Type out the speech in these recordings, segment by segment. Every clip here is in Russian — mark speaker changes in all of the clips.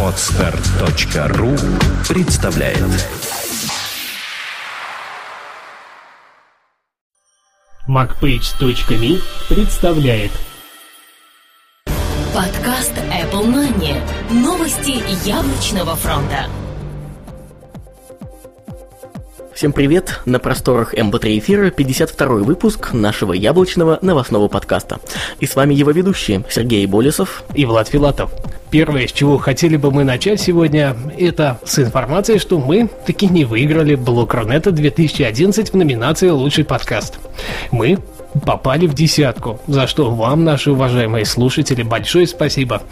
Speaker 1: Отстар.ру представляет
Speaker 2: MacPage.me представляет
Speaker 3: Подкаст Apple Money. Новости яблочного фронта.
Speaker 4: Всем привет! На просторах МБ3 эфира 52 выпуск нашего яблочного новостного подкаста. И с вами его ведущие Сергей Болесов
Speaker 2: и Влад Филатов. Первое, с чего хотели бы мы начать сегодня, это с информацией, что мы таки не выиграли блок Рунета 2011 в номинации «Лучший подкаст». Мы попали в десятку, за что вам, наши уважаемые слушатели, большое спасибо.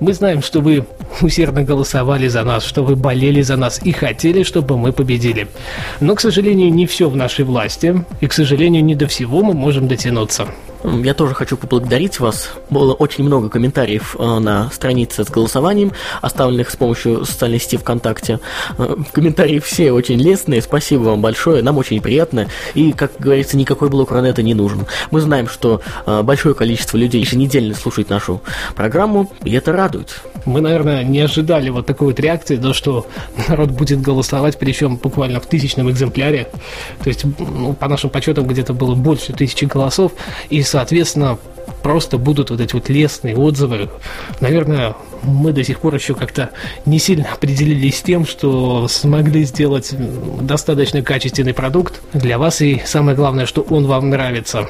Speaker 2: Мы знаем, что вы усердно голосовали за нас, что вы болели за нас и хотели, чтобы мы победили. Но, к сожалению, не все в нашей власти, и, к сожалению, не до всего мы можем дотянуться.
Speaker 4: Я тоже хочу поблагодарить вас. Было очень много комментариев э, на странице с голосованием, оставленных с помощью социальной сети ВКонтакте. Э, комментарии все очень лестные, спасибо вам большое, нам очень приятно. И, как говорится, никакой блок Ранета не нужен. Мы знаем, что э, большое количество людей еженедельно слушает нашу программу, и это радует.
Speaker 2: Мы, наверное, не ожидали вот такой вот реакции, то, что народ будет голосовать, причем буквально в тысячном экземпляре. То есть, ну, по нашим подсчетам, где-то было больше тысячи голосов, и, соответственно, просто будут вот эти вот лестные отзывы. Наверное, мы до сих пор еще как-то не сильно определились с тем, что смогли сделать достаточно качественный продукт для вас, и самое главное, что он вам нравится.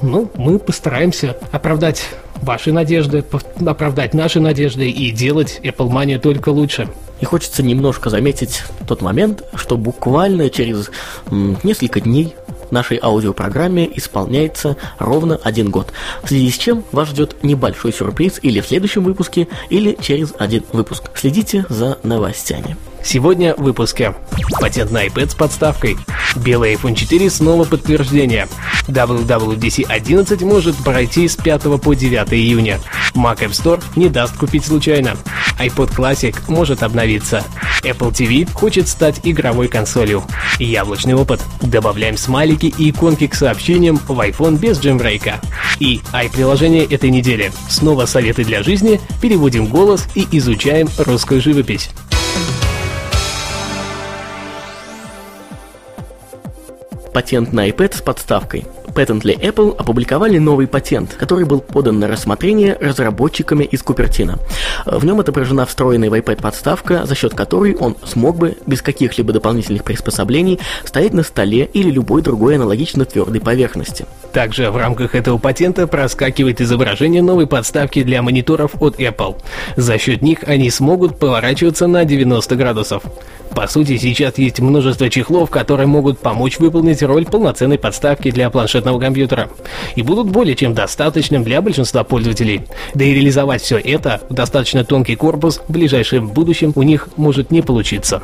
Speaker 2: Ну, мы постараемся оправдать ваши надежды, оправдать наши надежды и делать Apple Money только лучше.
Speaker 4: И хочется немножко заметить тот момент, что буквально через несколько дней нашей аудиопрограмме исполняется ровно один год, в связи с чем вас ждет небольшой сюрприз или в следующем выпуске, или через один выпуск. Следите за новостями.
Speaker 2: Сегодня в выпуске. Патент на iPad с подставкой. Белый iPhone 4 снова подтверждение. WWDC 11 может пройти с 5 по 9 июня. Mac App Store не даст купить случайно. iPod Classic может обновиться. Apple TV хочет стать игровой консолью. Яблочный опыт. Добавляем смайлики и иконки к сообщениям в iPhone без джембрейка. И i-приложение этой недели. Снова советы для жизни, переводим голос и изучаем русскую живопись.
Speaker 4: Патент на iPad с подставкой. Patently Apple опубликовали новый патент, который был подан на рассмотрение разработчиками из Купертина. В нем отображена встроенная в iPad подставка, за счет которой он смог бы без каких-либо дополнительных приспособлений стоять на столе или любой другой аналогично твердой поверхности.
Speaker 2: Также в рамках этого патента проскакивает изображение новой подставки для мониторов от Apple. За счет них они смогут поворачиваться на 90 градусов. По сути, сейчас есть множество чехлов, которые могут помочь выполнить роль полноценной подставки для планшетного компьютера. И будут более чем достаточным для большинства пользователей. Да и реализовать все это в достаточно тонкий корпус в ближайшем будущем у них может не получиться.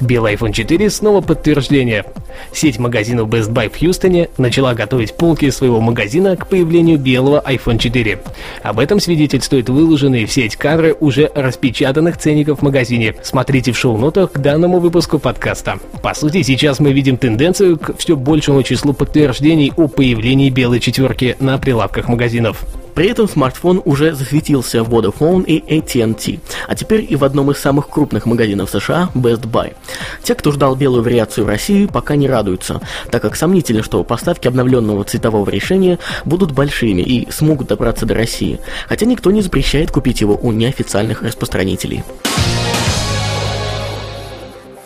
Speaker 2: Белый iPhone 4 снова подтверждение. Сеть магазинов Best Buy в Хьюстоне начала готовить полки своего магазина к появлению белого iPhone 4. Об этом свидетельствуют выложенные в сеть кадры уже распечатанных ценников в магазине. Смотрите в шоу-нотах к данному выпуску подкаста. По сути, сейчас мы видим тенденцию к все большему числу подтверждений о появлении белой четверки на прилавках магазинов.
Speaker 4: При этом смартфон уже засветился в Vodafone и AT&T, а теперь и в одном из самых крупных магазинов США – Best Buy. Те, кто ждал белую вариацию в России, пока не радуются, так как сомнительно, что поставки обновленного цветового решения будут большими и смогут добраться до России, хотя никто не запрещает купить его у неофициальных распространителей.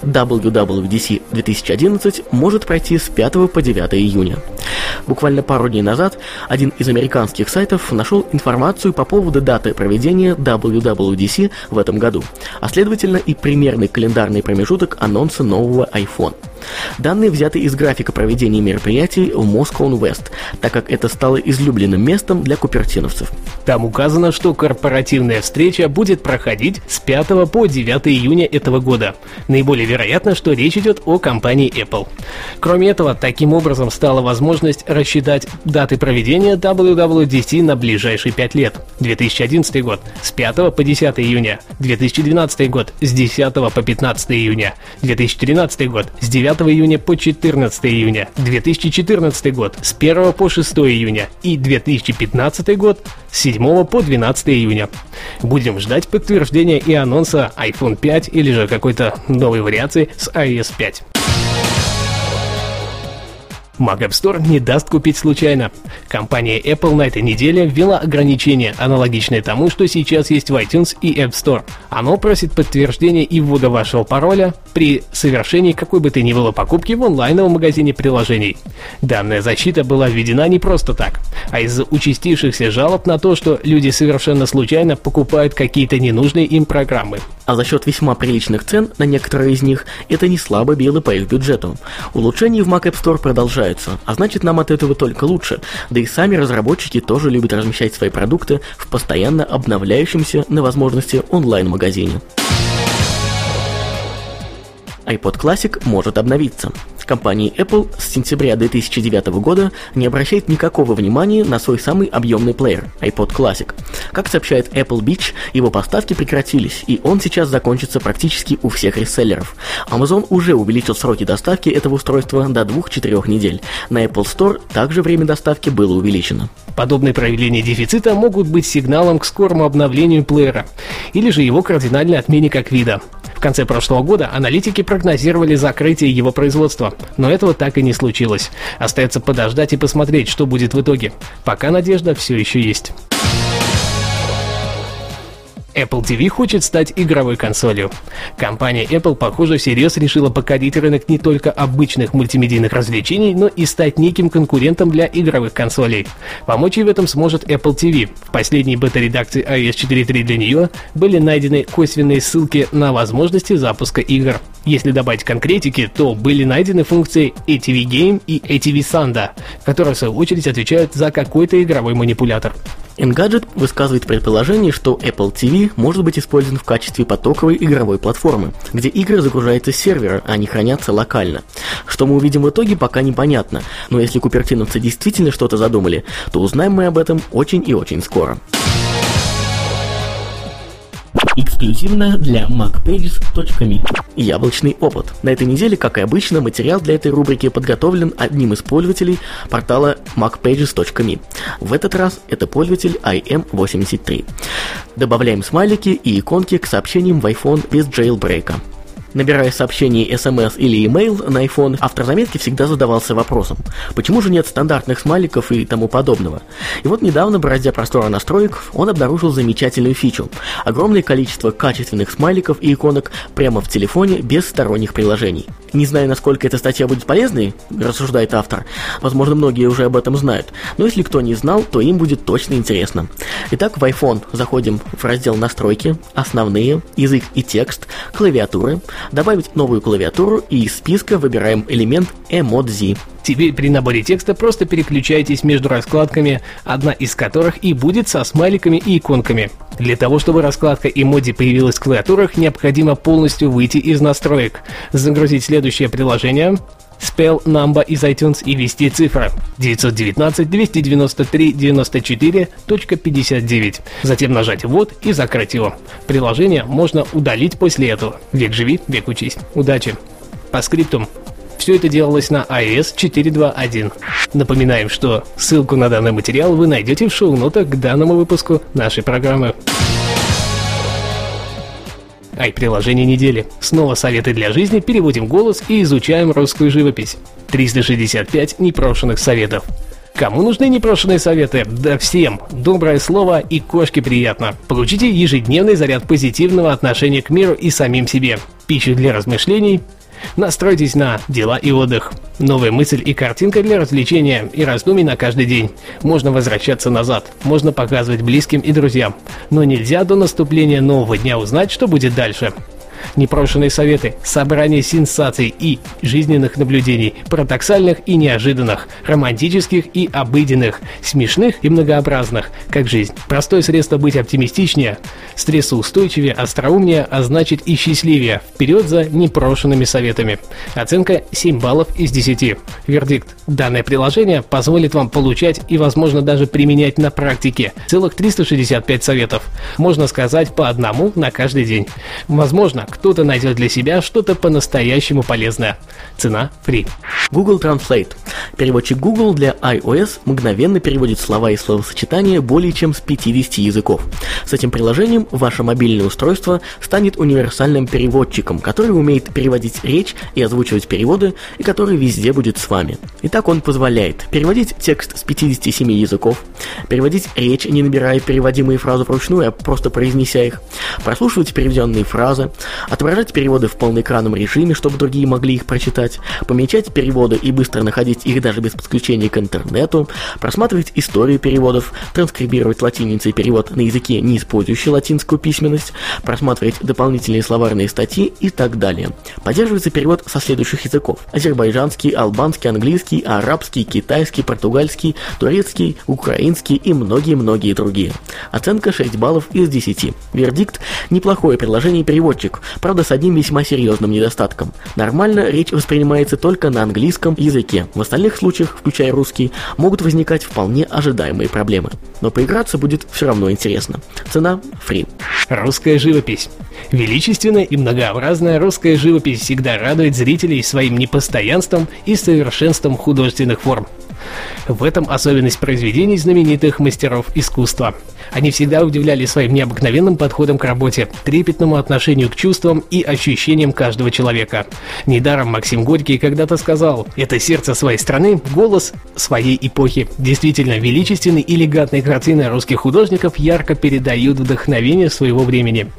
Speaker 4: WWDC 2011 может пройти с 5 по 9 июня. Буквально пару дней назад один из американских сайтов нашел информацию по поводу даты проведения WWDC в этом году, а следовательно и примерный календарный промежуток анонса нового iPhone. Данные взяты из графика проведения мероприятий в Moscow West, так как это стало излюбленным местом для купертиновцев.
Speaker 2: Там указано, что корпоративная встреча будет проходить с 5 по 9 июня этого года. Наиболее Вероятно, что речь идет о компании Apple. Кроме этого, таким образом стала возможность рассчитать даты проведения WWDC на ближайшие 5 лет. 2011 год с 5 по 10 июня, 2012 год с 10 по 15 июня, 2013 год с 9 июня по 14 июня, 2014 год с 1 по 6 июня и 2015 год с 7 по 12 июня. Будем ждать подтверждения и анонса iPhone 5 или же какой-то новой вариации с iOS 5. Mac App Store не даст купить случайно. Компания Apple на этой неделе ввела ограничения, аналогичные тому, что сейчас есть в iTunes и App Store. Оно просит подтверждения и ввода вашего пароля при совершении какой бы то ни было покупки в онлайновом магазине приложений. Данная защита была введена не просто так, а из-за участившихся жалоб на то, что люди совершенно случайно покупают какие-то ненужные им программы.
Speaker 4: А за счет весьма приличных цен на некоторые из них, это не слабо било по их бюджету. Улучшения в Mac App Store продолжаются, а значит нам от этого только лучше, да и сами разработчики тоже любят размещать свои продукты в постоянно обновляющемся на возможности онлайн-магазине iPod Classic может обновиться. Компания Apple с сентября 2009 года не обращает никакого внимания на свой самый объемный плеер – iPod Classic. Как сообщает Apple Beach, его поставки прекратились, и он сейчас закончится практически у всех реселлеров. Amazon уже увеличил сроки доставки этого устройства до 2-4 недель. На Apple Store также время доставки было увеличено.
Speaker 2: Подобные проявления дефицита могут быть сигналом к скорому обновлению плеера или же его кардинальной отмене как вида. В конце прошлого года аналитики прогнозировали закрытие его производства, но этого так и не случилось. Остается подождать и посмотреть, что будет в итоге. Пока надежда все еще есть. Apple TV хочет стать игровой консолью. Компания Apple, похоже, всерьез решила покорить рынок не только обычных мультимедийных развлечений, но и стать неким конкурентом для игровых консолей. Помочь ей в этом сможет Apple TV. В последней бета-редакции iOS 4.3 для нее были найдены косвенные ссылки на возможности запуска игр. Если добавить конкретики, то были найдены функции ATV Game и ATV Sanda, которые в свою очередь отвечают за какой-то игровой манипулятор.
Speaker 4: Engadget высказывает предположение, что Apple TV может быть использован в качестве потоковой игровой платформы, где игры загружаются с сервера, а не хранятся локально. Что мы увидим в итоге, пока непонятно, но если купертиновцы действительно что-то задумали, то узнаем мы об этом очень и очень скоро эксклюзивно для macpages.me. Яблочный опыт. На этой неделе, как и обычно, материал для этой рубрики подготовлен одним из пользователей портала macpages.me. В этот раз это пользователь IM83. Добавляем смайлики и иконки к сообщениям в iPhone без джейлбрейка. Набирая сообщение SMS или email на iPhone, автор заметки всегда задавался вопросом, почему же нет стандартных смайликов и тому подобного. И вот недавно, бродя простора настроек, он обнаружил замечательную фичу. Огромное количество качественных смайликов и иконок прямо в телефоне без сторонних приложений. Не знаю, насколько эта статья будет полезной, рассуждает автор. Возможно, многие уже об этом знают. Но если кто не знал, то им будет точно интересно. Итак, в iPhone заходим в раздел «Настройки», «Основные», «Язык и текст», «Клавиатуры», добавить новую клавиатуру и из списка выбираем элемент Emoji.
Speaker 2: Теперь при наборе текста просто переключайтесь между раскладками, одна из которых и будет со смайликами и иконками. Для того, чтобы раскладка эмодзи появилась в клавиатурах, необходимо полностью выйти из настроек, загрузить следующее приложение, Spell Number из iTunes и ввести цифры 919-293-94.59. Затем нажать «Вот» и закрыть его. Приложение можно удалить после этого. Век живи, век учись. Удачи! По скриптум. Все это делалось на iOS 4.2.1. Напоминаем, что ссылку на данный материал вы найдете в шоу-нотах к данному выпуску нашей программы. Ай-приложение недели. Снова советы для жизни, переводим голос и изучаем русскую живопись. 365 непрошенных советов. Кому нужны непрошенные советы? Да всем. Доброе слово и кошке приятно. Получите ежедневный заряд позитивного отношения к миру и самим себе. Пищу для размышлений, Настройтесь на дела и отдых. Новая мысль и картинка для развлечения и раздумий на каждый день. Можно возвращаться назад, можно показывать близким и друзьям. Но нельзя до наступления нового дня узнать, что будет дальше. Непрошенные советы, собрание сенсаций и жизненных наблюдений, парадоксальных и неожиданных, романтических и обыденных, смешных и многообразных, как жизнь. Простое средство быть оптимистичнее, стрессоустойчивее, остроумнее, а значит и счастливее. Вперед за непрошенными советами. Оценка 7 баллов из 10. Вердикт. Данное приложение позволит вам получать и, возможно, даже применять на практике целых 365 советов. Можно сказать по одному на каждый день. Возможно, кто-то найдет для себя что-то по-настоящему полезное. Цена free.
Speaker 4: Google Translate. Переводчик Google для iOS мгновенно переводит слова и словосочетания более чем с 50 языков. С этим приложением ваше мобильное устройство станет универсальным переводчиком, который умеет переводить речь и озвучивать переводы, и который везде будет с вами. Итак, он позволяет переводить текст с 57 языков, переводить речь, не набирая переводимые фразы вручную, а просто произнеся их, прослушивать переведенные фразы, отображать переводы в полноэкранном режиме, чтобы другие могли их прочитать, помечать переводы и быстро находить их даже без подключения к интернету, просматривать историю переводов, транскрибировать латиницей перевод на языке, не использующий латинскую письменность, просматривать дополнительные словарные статьи и так далее. Поддерживается перевод со следующих языков. Азербайджанский, албанский, английский, арабский, китайский, португальский, турецкий, украинский и многие-многие другие. Оценка 6 баллов из 10. Вердикт – неплохое приложение переводчик, правда с одним весьма серьезным недостатком. Нормально речь воспринимается только на английском языке. В остальных случаях, включая русский, могут возникать вполне ожидаемые проблемы. Но поиграться будет все равно интересно. Цена – free.
Speaker 2: Русская живопись. Величественная и многообразная русская живопись всегда радует зрителей своим непостоянством и совершенством художественных форм. В этом особенность произведений знаменитых мастеров искусства. Они всегда удивляли своим необыкновенным подходом к работе, трепетному отношению к чувствам и ощущениям каждого человека. Недаром Максим Горький когда-то сказал «Это сердце своей страны, голос своей эпохи». Действительно, величественные и элегантные картины русских художников ярко передают вдохновение своего времени.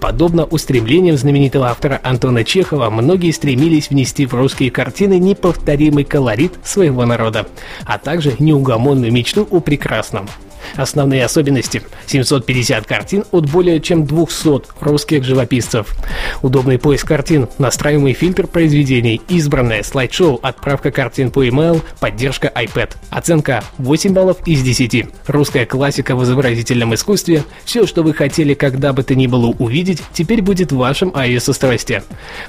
Speaker 2: Подобно устремлениям знаменитого автора Антона Чехова, многие стремились внести в русские картины неповторимый колорит своего народа, а также неугомонную мечту о прекрасном. Основные особенности – 750 картин от более чем 200 русских живописцев. Удобный поиск картин, настраиваемый фильтр произведений, избранное слайд-шоу, отправка картин по email, поддержка iPad. Оценка 8 баллов из 10. Русская классика в изобразительном искусстве. Все, что вы хотели когда бы то ни было увидеть, теперь будет в вашем iOS-устройстве.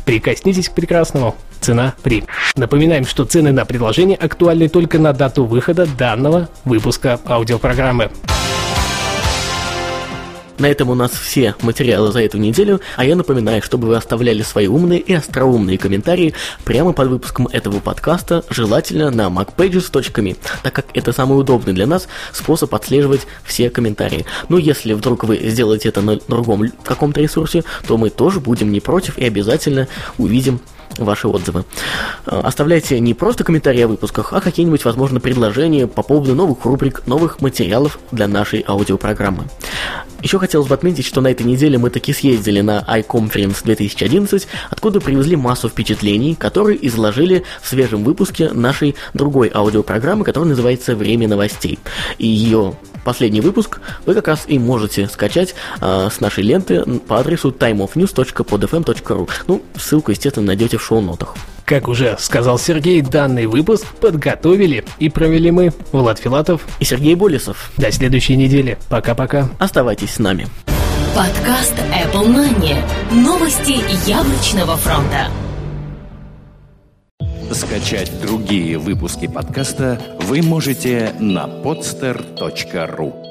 Speaker 2: Прикоснитесь к прекрасному. Цена при. Напоминаем, что цены на предложение актуальны только на дату выхода данного выпуска аудиопрограммы.
Speaker 4: На этом у нас все материалы за эту неделю, а я напоминаю, чтобы вы оставляли свои умные и остроумные комментарии прямо под выпуском этого подкаста, желательно на macpages.me, так как это самый удобный для нас способ отслеживать все комментарии. Ну, если вдруг вы сделаете это на другом каком-то ресурсе, то мы тоже будем не против и обязательно увидим ваши отзывы. Э, оставляйте не просто комментарии о выпусках, а какие-нибудь, возможно, предложения по поводу новых рубрик, новых материалов для нашей аудиопрограммы. Еще хотелось бы отметить, что на этой неделе мы таки съездили на iConference 2011, откуда привезли массу впечатлений, которые изложили в свежем выпуске нашей другой аудиопрограммы, которая называется «Время новостей». И ее последний выпуск вы как раз и можете скачать э, с нашей ленты по адресу timeofnews.podfm.ru. Ну, ссылку, естественно, найдете в шоу-нотах.
Speaker 2: Как уже сказал Сергей, данный выпуск подготовили и провели мы, Влад Филатов
Speaker 4: и Сергей Болесов.
Speaker 2: До следующей недели. Пока-пока.
Speaker 4: Оставайтесь с нами.
Speaker 3: Подкаст Apple Money. Новости яблочного фронта.
Speaker 1: Скачать другие выпуски подкаста вы можете на podster.ru